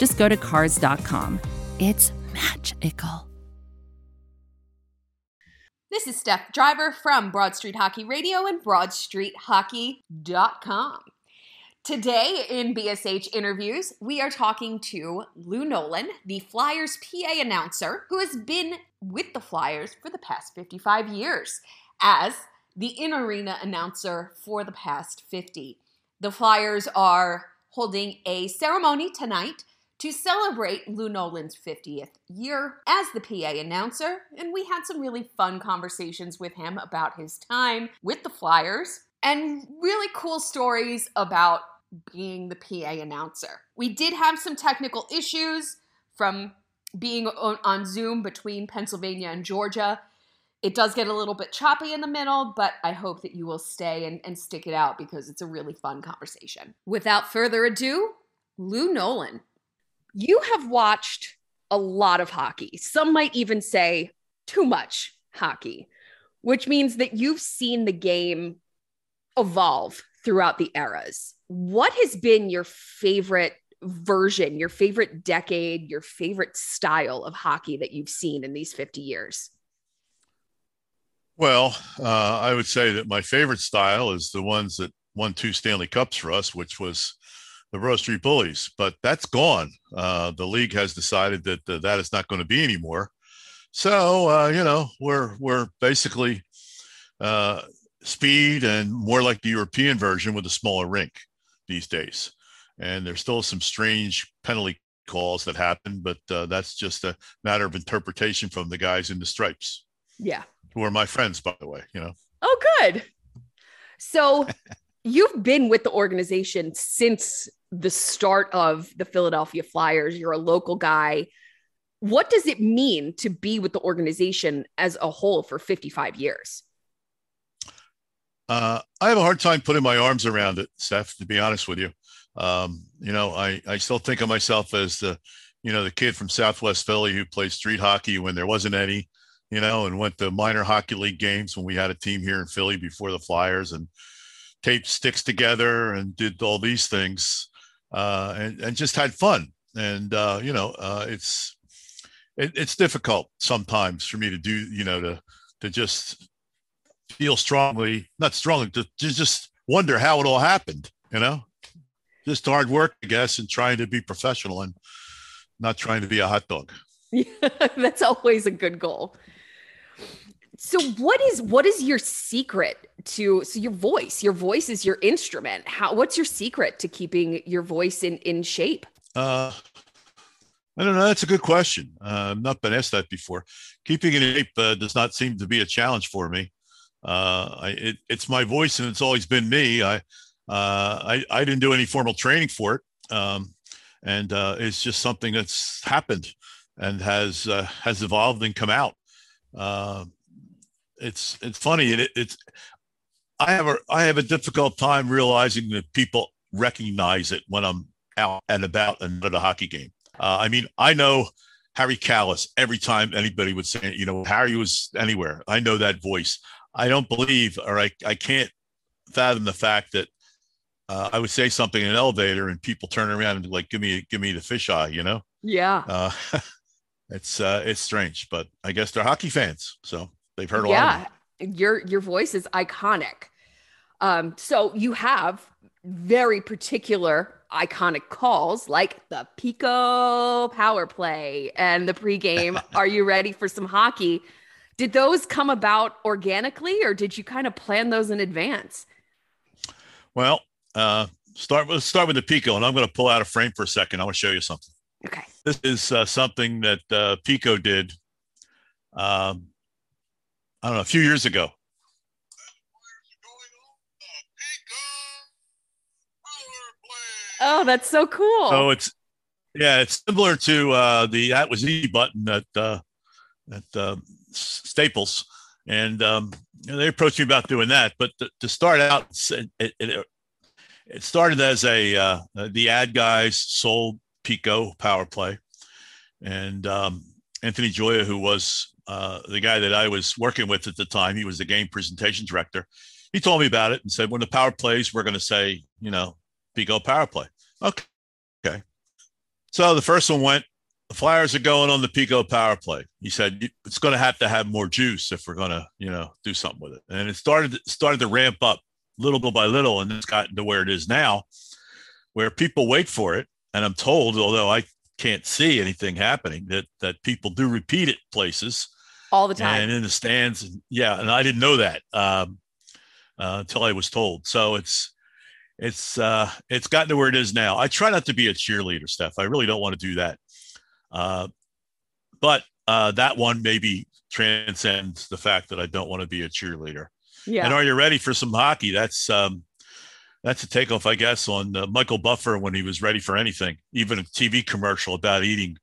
just go to Cars.com. It's magical. This is Steph Driver from Broad Street Hockey Radio and BroadStreetHockey.com. Today in BSH interviews, we are talking to Lou Nolan, the Flyers PA announcer, who has been with the Flyers for the past 55 years as the in arena announcer for the past 50. The Flyers are holding a ceremony tonight to celebrate Lou Nolan's 50th year as the PA announcer, and we had some really fun conversations with him about his time with the Flyers and really cool stories about being the PA announcer. We did have some technical issues from being on Zoom between Pennsylvania and Georgia. It does get a little bit choppy in the middle, but I hope that you will stay and, and stick it out because it's a really fun conversation. Without further ado, Lou Nolan you have watched a lot of hockey. Some might even say too much hockey, which means that you've seen the game evolve throughout the eras. What has been your favorite version, your favorite decade, your favorite style of hockey that you've seen in these 50 years? Well, uh, I would say that my favorite style is the ones that won two Stanley Cups for us, which was the Broad Street Bullies, but that's gone. Uh, the league has decided that uh, that is not going to be anymore. So uh, you know we're we're basically uh, speed and more like the European version with a smaller rink these days. And there's still some strange penalty calls that happen, but uh, that's just a matter of interpretation from the guys in the stripes. Yeah, who are my friends, by the way. You know. Oh, good. So you've been with the organization since the start of the Philadelphia Flyers. You're a local guy. What does it mean to be with the organization as a whole for 55 years? Uh, I have a hard time putting my arms around it, Steph, to be honest with you. Um, you know, I, I still think of myself as the, you know, the kid from Southwest Philly who played street hockey when there wasn't any, you know, and went to minor hockey league games when we had a team here in Philly before the Flyers and taped sticks together and did all these things uh, and, and just had fun. And, uh, you know, uh, it's, it, it's difficult sometimes for me to do, you know, to, to just feel strongly, not strongly, to, to just wonder how it all happened, you know, just hard work, I guess, and trying to be professional and not trying to be a hot dog. Yeah, that's always a good goal. So what is what is your secret to so your voice? Your voice is your instrument. How what's your secret to keeping your voice in in shape? Uh I don't know. That's a good question. Uh, I've not been asked that before. Keeping it shape uh, does not seem to be a challenge for me. Uh, I, it, it's my voice, and it's always been me. I, uh, I, I didn't do any formal training for it, um, and uh, it's just something that's happened and has uh, has evolved and come out it's it's funny and it, it's I have a I have a difficult time realizing that people recognize it when I'm out and about and at a hockey game. Uh, I mean, I know Harry Kalas every time anybody would say, you know, Harry was anywhere. I know that voice. I don't believe, or I, I can't fathom the fact that uh, I would say something in an elevator and people turn around and like, give me, give me the fish eye, you know? Yeah. Uh, it's, uh, it's strange, but I guess they're hockey fans. So They've heard a yeah, lot. your your voice is iconic. Um, so you have very particular iconic calls like the PECO power play and the pregame. Are you ready for some hockey? Did those come about organically or did you kind of plan those in advance? Well, uh, start with start with the PECO, and I'm going to pull out a frame for a second. I want to show you something. Okay. This is uh, something that uh, PECO did um, I don't know, a few years ago. Oh, that's so cool. So it's Yeah, it's similar to uh, the that was easy button at uh, at uh, Staples, and um, they approached me about doing that. But to, to start out, it, it, it, started as a uh, the ad guys sold PECO power play, and um, Anthony Joya, who was uh, the guy that I was working with at the time, he was the game presentation director. He told me about it and said, when the power plays, we're going to say, you know, PECO power play. Okay. Okay. So the first one went, the Flyers are going on the PECO power play. He said it's going to have to have more juice if we're going to, you know, do something with it. And it started started to ramp up little by little, and it's gotten to where it is now, where people wait for it. And I'm told, although I can't see anything happening, that that people do repeat it places all the time and in the stands. And, yeah, and I didn't know that um, uh, until I was told. So it's it's uh, it's gotten to where it is now. I try not to be a cheerleader, Steph. I really don't want to do that. Uh, but uh, that one maybe transcends the fact that I don't want to be a cheerleader. Yeah. And are you ready for some hockey? That's um, that's a takeoff, I guess, on uh, Michael Buffer when he was ready for anything, even a TV commercial about eating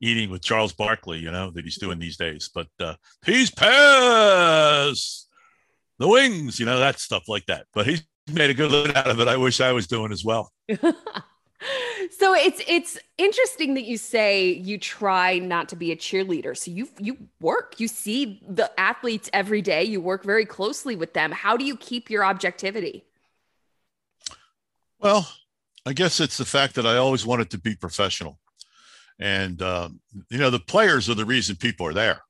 eating with Charles Barkley, you know, that he's doing these days. But uh, he's pass the wings, you know, that stuff like that. But he's made a good living out of it. I wish I was doing as well. so it's it's interesting that you say you try not to be a cheerleader. So you you work, you see the athletes every day, you work very closely with them. How do you keep your objectivity? Well, I guess it's the fact that I always wanted to be professional. And um, you know, the players are the reason people are there.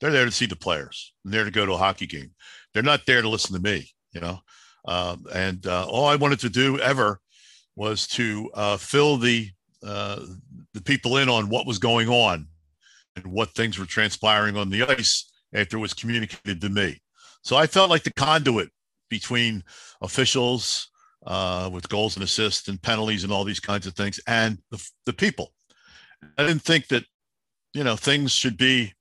They're there to see the players. They're there to go to a hockey game. They're not there to listen to me. You know, um, and uh, all I wanted to do ever was to uh, fill the uh, the people in on what was going on and what things were transpiring on the ice after it was communicated to me. So I felt like the conduit between officials uh, with goals and assists and penalties and all these kinds of things and the, the people. I didn't think that you know things should be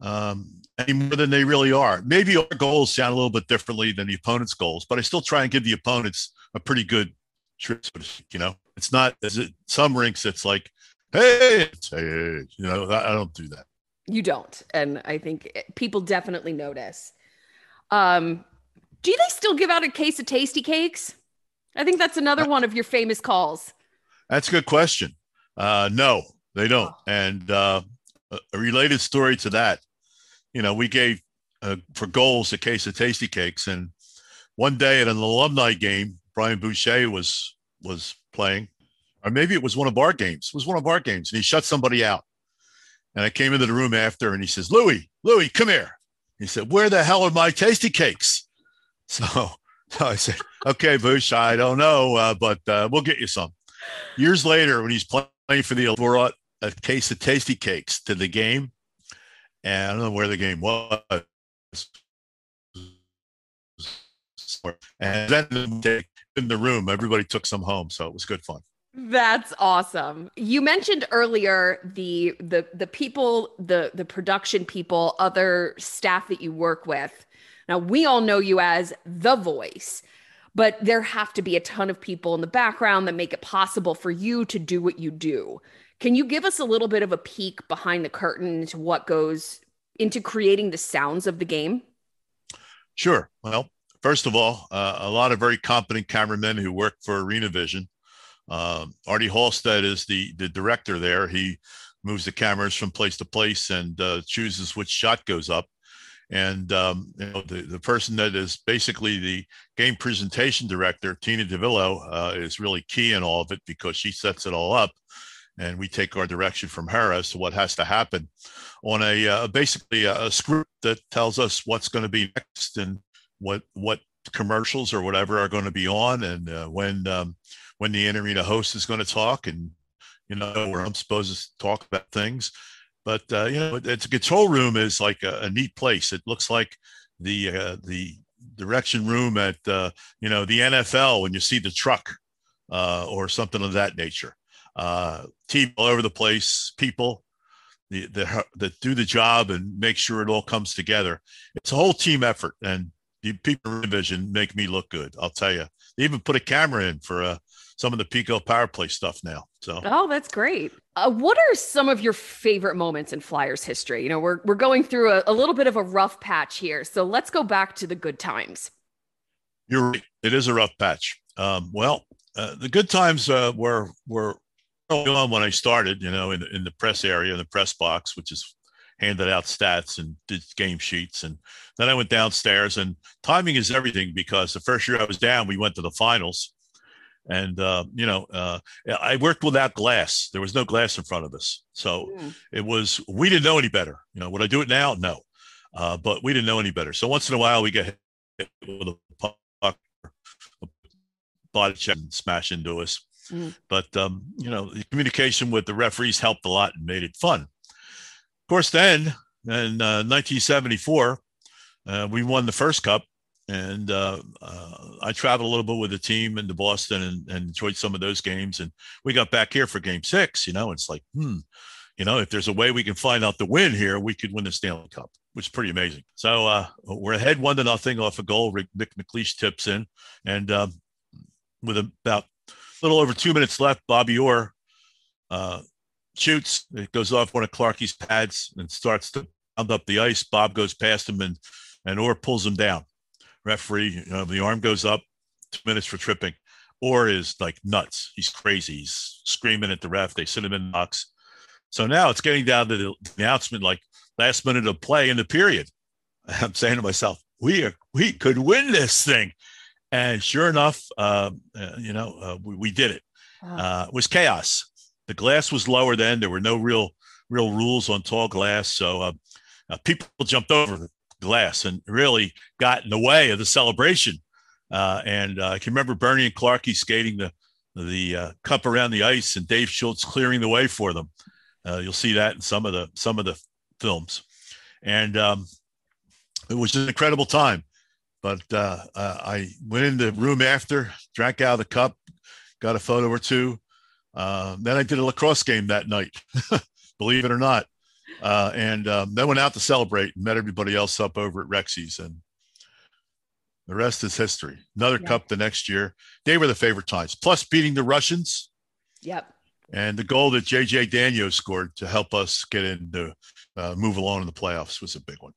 um, any more than they really are. Maybe our goals sound a little bit differently than the opponent's goals, but I still try and give the opponents a pretty good trip. You know, it's not as it, some rinks. It's like, hey, hey, you know, I, I don't do that. You don't, and I think people definitely notice. Um, do they still give out a case of Tastykakes? I think that's another uh, one of your famous calls. That's a good question. Uh, no, they don't. And uh, a related story to that you know, we gave uh, for goals a case of Tastykakes, and one day at an alumni game, Brian Boucher was was playing, or maybe it was one of our games. It was one of our games, and he shut somebody out. And I came into the room after, and he says, "Louis, Louis, come here." He said, "Where the hell are my Tastykakes?" So, so I said, "Okay, Bush, I don't know, uh, but uh, we'll get you some." Years later, when he's playing for the brought a case of Tastykakes to the game, and I don't know where the game was. And then in the room, everybody took some home, so it was good fun. That's awesome. You mentioned earlier the the the people, the the production people, other staff that you work with. Now we all know you as the voice, but there have to be a ton of people in the background that make it possible for you to do what you do. Can you give us a little bit of a peek behind the curtain into what goes into creating the sounds of the game? Sure. Well, first of all, uh, a lot of very competent cameramen who work for Arena Vision. Uh, Artie Halstead is the the director there. He moves the cameras from place to place and uh, chooses which shot goes up. And um, you know, the, the person that is basically the game presentation director, Tina DeVillo, uh, is really key in all of it because she sets it all up and we take our direction from her as to what has to happen on a uh, basically a, a, script that tells us what's going to be next and what what commercials or whatever are going to be on and uh, when um, when the arena host is going to talk and you know where I'm supposed to talk about things. But uh, you know, it's a control room is like a, a neat place. It looks like the uh, the direction room at uh, you know the NFL when you see the truck uh, or something of that nature uh, team all over the place, people that, that do the job and make sure it all comes together. It's a whole team effort, and the people in Vision make me look good. I'll tell you. They even put a camera in for a some of the PECO power play stuff now. So oh, that's great. Uh, what are some of your favorite moments in Flyers history? You know, we're we're going through a, a little bit of a rough patch here, so let's go back to the good times. You're right. It is a rough patch. Um, well, uh, the good times uh, were were early on when I started. You know, in in the press area, in the press box, which is handed out stats and did game sheets. And then I went downstairs, and timing is everything because the first year I was down, we went to the finals. And, uh, you know, uh, I worked without glass. There was no glass in front of us. So mm. it was, we didn't know any better. You know, would I do it now? No. Uh, but we didn't know any better. So once in a while, we get hit with a puck, a body check and smash into us. Mm. But, um, you know, the communication with the referees helped a lot and made it fun. Of course, then in uh, 1974, uh, we won the first cup, and uh, uh, I traveled a little bit with the team into Boston and, and, enjoyed some of those games. And we got back here for Game Six. You know, it's like, hmm, you know, if there's a way we can find out the win here, we could win the Stanley Cup, which is pretty amazing. So uh, we're ahead one to nothing off a goal. Rick MacLeish tips in, and um, with about a little over two minutes left, Bobby Orr uh, shoots. It goes off one of Clarkie's pads and starts to pound up the ice. Bob goes past him and and Orr pulls him down. Referee, you know, the arm goes up. Two minutes for tripping. Orr is like nuts. He's crazy. He's screaming at the ref. They sit him in the box. So now it's getting down to the announcement, like last minute of play in the period. I'm saying to myself, we are we could win this thing, and sure enough, uh, uh, you know, uh, we, we, did it. Uh, it was chaos the glass was lower then. There were no real real rules on tall glass, so uh, uh, people jumped over glass and really got in the way of the celebration. Uh, and uh, I can remember Bernie and Clarkie skating the the uh, cup around the ice, and Dave Schultz clearing the way for them. Uh, you'll see that in some of the some of the films, and um, it was an incredible time. But I went in the room after, drank out of the cup, got a photo or two, uh, then I did a lacrosse game that night, believe it or not. Uh, and um, then went out to celebrate and met everybody else up over at Rexy's. And the rest is history. Another cup the next year. They were the favorite times, plus beating the Russians. Yep. And the goal that JJ Daigneault scored to help us get into uh, move along in the playoffs was a big one.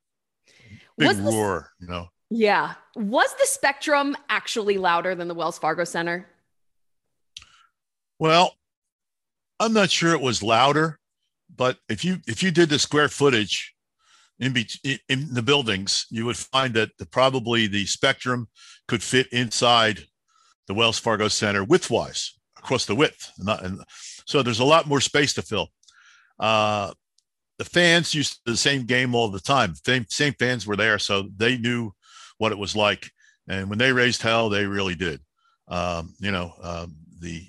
Big was roar, the, you know. Yeah. Was the spectrum actually louder than the Wells Fargo Center? Well, I'm not sure it was louder, but if you if you did the square footage in, be, in the buildings, you would find that the, probably the spectrum could fit inside the Wells Fargo Center widthwise across the width. Not, and so there's a lot more space to fill. Uh, the fans used the same game all the time. Same, same fans were there, so they knew what it was like. And when they raised hell, they really did. Um, you know, um, the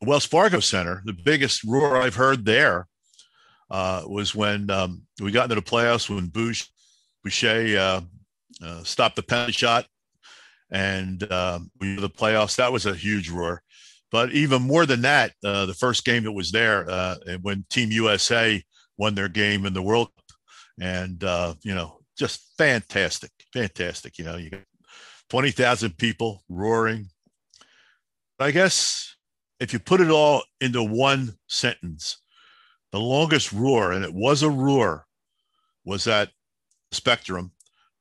Wells Fargo Center, the biggest roar I've heard there uh, was when um, we got into the playoffs when Bush, Boucher uh, uh, stopped the penalty shot and um, we were the playoffs. That was a huge roar. But even more than that, uh, the first game that was there uh, when Team USA won their game in the World Cup, and uh, you know, just fantastic, fantastic. You know, you got twenty thousand people roaring. I guess if you put it all into one sentence, the longest roar, and it was a roar, was that Spectrum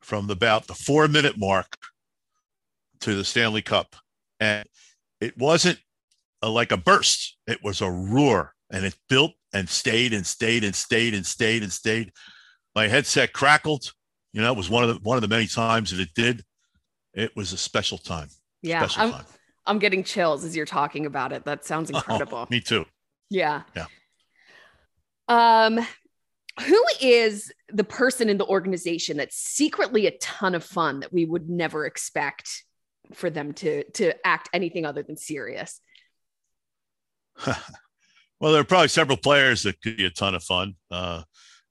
from about the four minute mark to the Stanley Cup. And it wasn't a, like a burst, it was a roar. And it built and stayed and stayed and stayed and stayed and stayed. My headset crackled. You know, it was one of the one of the many times that it did. It was a special time. Yeah. Special time. I'm getting chills as you're talking about it. That sounds oh, incredible. Oh, me too. Yeah. Yeah. Um, who is the person in the organization that's secretly a ton of fun that we would never expect for them to to act anything other than serious? well, there are probably several players that could be a ton of fun. Uh,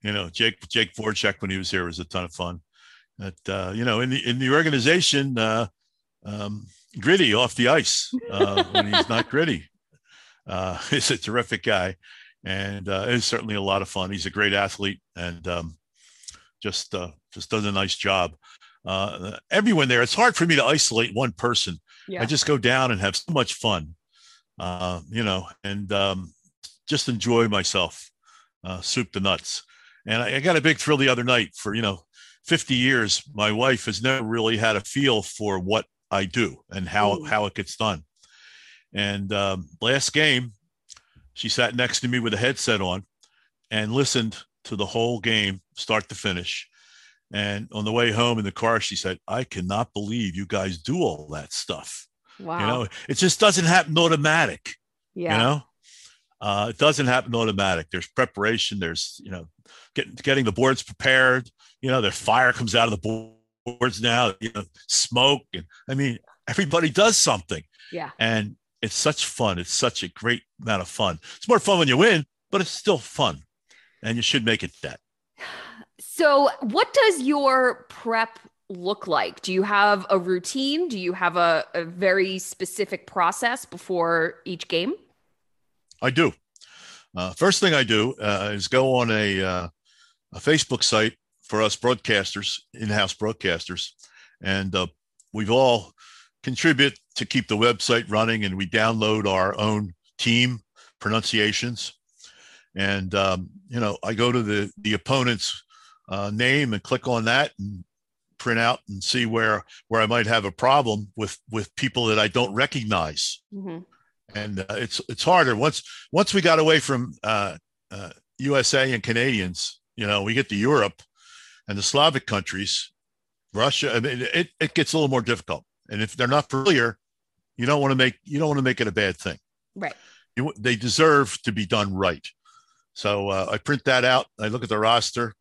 you know, Jake Jake Voracek when he was here was a ton of fun. But uh, you know, in the in the organization, uh, um, gritty off the ice uh, when he's not gritty. Uh, he's a terrific guy, and uh, it's certainly a lot of fun. He's a great athlete and um, just uh, just does a nice job. Uh, everyone there, it's hard for me to isolate one person Yeah. I just go down and have so much fun, uh, you know, and um, just enjoy myself, uh, soup to nuts. And I, I got a big thrill the other night for, you know, 50 years, my wife has never really had a feel for what I do and how, Mm. how it gets done. And um, last game, she sat next to me with a headset on and listened to the whole game, start to finish. And on the way home in the car, she said, I cannot believe you guys do all that stuff. Wow. You know, it just doesn't happen automatic yeah. you know uh, it doesn't happen automatic there's preparation there's you know getting getting the boards prepared you know the fire comes out of the boards now you know smoke and i mean everybody does something Yeah. and it's such fun it's such a great amount of fun it's more fun when you win but it's still fun and you should make it that So, what does your prep look like? Do you have a routine? Do you have a, a very specific process before each game? I do. Uh, first thing I do uh, is go on a, uh, a Facebook site for us broadcasters, in-house broadcasters, and uh, we've all contribute to keep the website running, and we download our own team pronunciations. And um, you know, I go to the the opponent's uh, name and click on that and print out and see where where I might have a problem with with people that I don't recognize and uh, it's it's harder once once we got away from uh, uh, USA and Canadians. You know, we get to Europe and the Slavic countries, Russia. I mean, it it gets a little more difficult. And if they're not familiar, you don't want to make you don't want to make it a bad thing. Right. You, they deserve to be done right. So uh, I print that out. I look at the roster.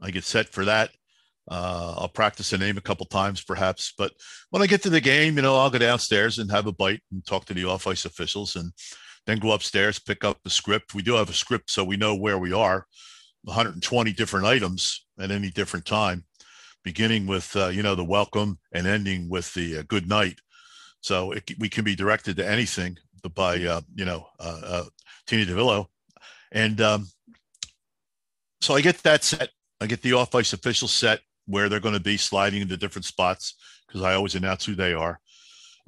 I get set for that. Uh, I'll practice the name a couple times, perhaps. But when I get to the game, you know, I'll go downstairs and have a bite and talk to the off ice officials, and then go upstairs, pick up the script. We do have a script, so we know where we are. 120 different items at any different time, beginning with uh, you know the welcome and ending with the uh, good night. So it, we can be directed to anything by uh, you know uh, uh, Tina DeVillo, and um, so I get that set. I get the off ice official set where they're going to be sliding into different spots because I always announce who they are.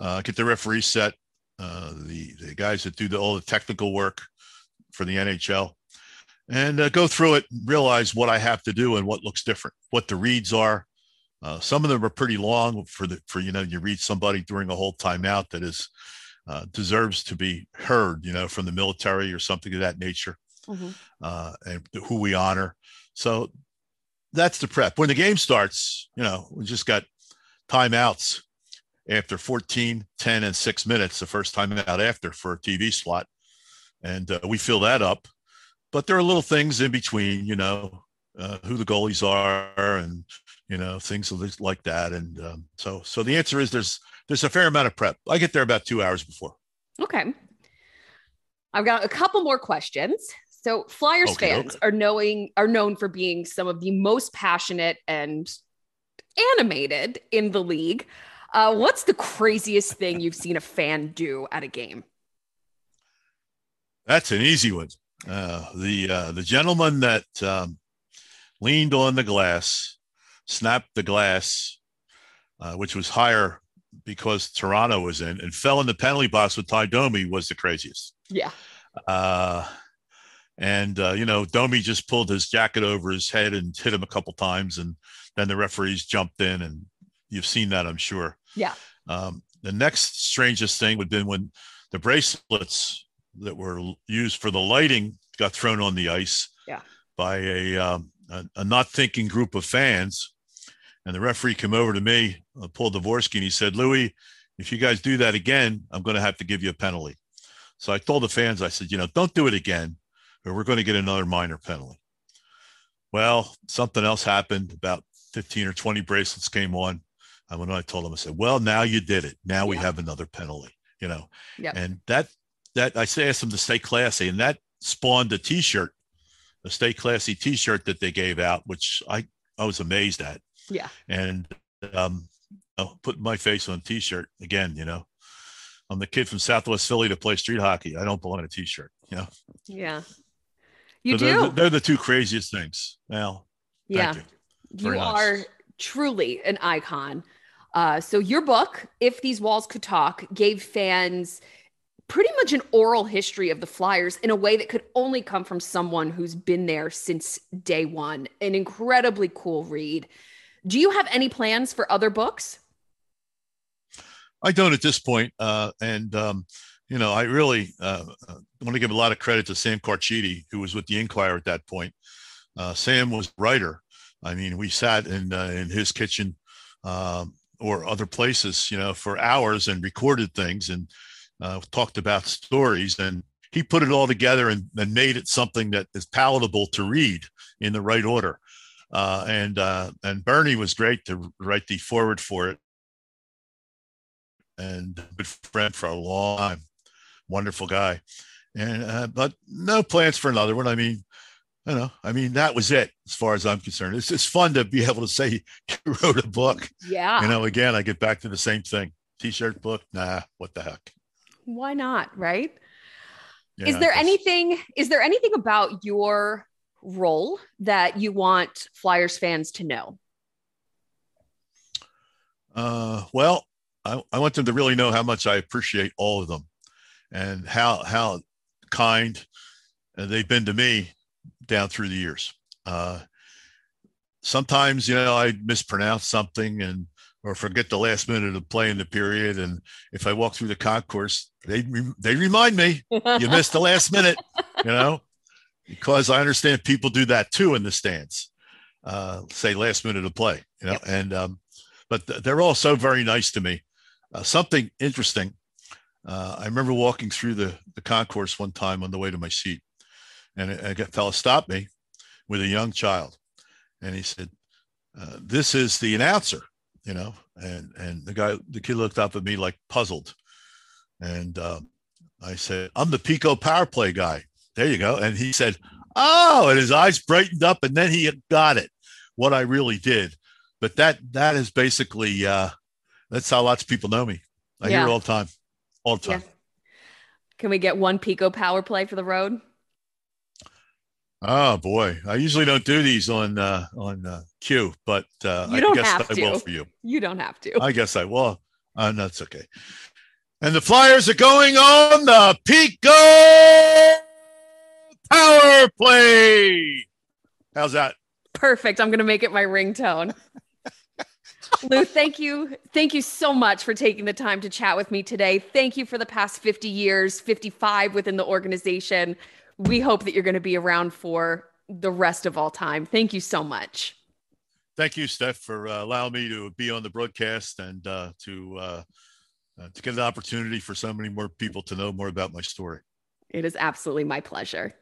Uh, get the referee set, uh, the the guys that do the, all the technical work for the NHL, and uh, go through it, realize what I have to do and what looks different, what the reads are. Uh, some of them are pretty long for the for you know you read somebody during a whole timeout that is uh, deserves to be heard, you know, from the military or something of that nature, uh, and who we honor. So that's the prep. When the game starts, you know, we just got timeouts after 14, 10, and six minutes, the first timeout after for a TV slot. And uh, we fill that up. But there are little things in between, you know, uh, who the goalies are and, you know, things like that. And um, so, so the answer is there's, there's a fair amount of prep. I get there about two hours before. Okay. I've got a couple more questions. So Flyers Okay, fans okay. are knowing are known for being some of the most passionate and animated in the league. Uh, what's the craziest thing you've seen a fan do at a game? That's an easy one. Uh, the uh, the gentleman that um, leaned on the glass, snapped the glass, uh, which was higher because Toronto was in, and fell in the penalty box with Ty Domi was the craziest. Yeah. Uh, and uh, you know, Domi just pulled his jacket over his head and hit him a couple times, and then the referees jumped in, and you've seen that, I'm sure. Yeah. Um, the next strangest thing would have been when the bracelets that were used for the lighting got thrown on the ice Yeah. by a, um, a, a not thinking group of fans. And the referee came over to me, uh, Paul Devorski, and he said, Louis, if you guys do that again, I'm going to have to give you a penalty. So I told the fans, I said, you know, don't do it again, or we're going to get another minor penalty. Well, something else happened. About 15 or 20 bracelets came on. I went and when I told them, I said, well, now you did it. Now we Yeah. have another penalty, you know. Yep. And that that I say asked them to stay classy, and that spawned a T-shirt, a stay classy T-shirt that they gave out, which I I was amazed at. Yeah. And um, know, putting my face on a T-shirt again, you know, I'm the kid from Southwest Philly to play street hockey. I don't belong in a T-shirt, you know. Yeah. You So they're, do. the- they're the two craziest things. Well, yeah. you. You nice. are truly an icon. Uh, so your book, If These Walls Could Talk, gave fans pretty much an oral history of the Flyers in a way that could only come from someone who's been there since day one. An incredibly cool read. Do you have any plans for other books? I don't at this point. Uh, and, um, you know, I really uh, want to give a lot of credit to Sam Carchidi, who was with the Inquirer at that point. Uh, Sam was writer. I mean, we sat in uh, in his kitchen um, or other places, you know, for hours and recorded things and uh, talked about stories. And he put it all together and, and, made it something that is palatable to read in the right order. Uh, and uh, and Bernie was great to write the forward for it, and good friend for a long time, wonderful guy. And uh, but no plans for another one. I mean, you know, I mean, that was it as far as I'm concerned. It's just fun to be able to say you wrote a book. Yeah. You know, again, I get back to the same thing. T-shirt book, nah, what the heck? Why not? Right? Yeah, is there anything? Is there anything about your role that you want Flyers fans to know? Uh, well, I, I want them to really know how much I appreciate all of them, and how how kind they've been to me down through the years. Uh, sometimes, you know, I mispronounce something and or forget the last minute of play in the period. And if I walk through the concourse, they they remind me you missed the last minute, you know, because I understand people do that too in the stands. Uh, say last minute of play, you know, yep. and um, but th- they're all so very nice to me. Uh, something interesting. Uh, I remember walking through the the concourse one time on the way to my seat, and a, a fellow stopped me with a young child, and he said, uh, "This is the announcer." you know, and and the guy, the kid looked up at me like puzzled, and um, I said, "I'm the PECO power play guy." There you go, and he said, "Oh," and his eyes brightened up, and then he got it, what I really did. But that that is basically uh, that's how lots of people know me. I yeah. hear it all the time, all the time. Yeah. Can we get one PECO power play for the road? Oh boy, I usually don't do these on uh, on uh, cue, but uh, you don't I guess have I to. will for you. You don't have to. I guess I will. Uh, no, that's okay. And the Flyers are going on the PECO Power Play. How's that? Perfect. I'm going to make it my ringtone. Lou, thank you. Thank you so much for taking the time to chat with me today. Thank you for the past 50 years, 55 within the organization we hope that you're going to be around for the rest of all time. Thank you so much. Thank you, Steph, for uh, allowing me to be on the broadcast and uh, to uh, uh to get an opportunity for so many more people to know more about my story. It is absolutely my pleasure.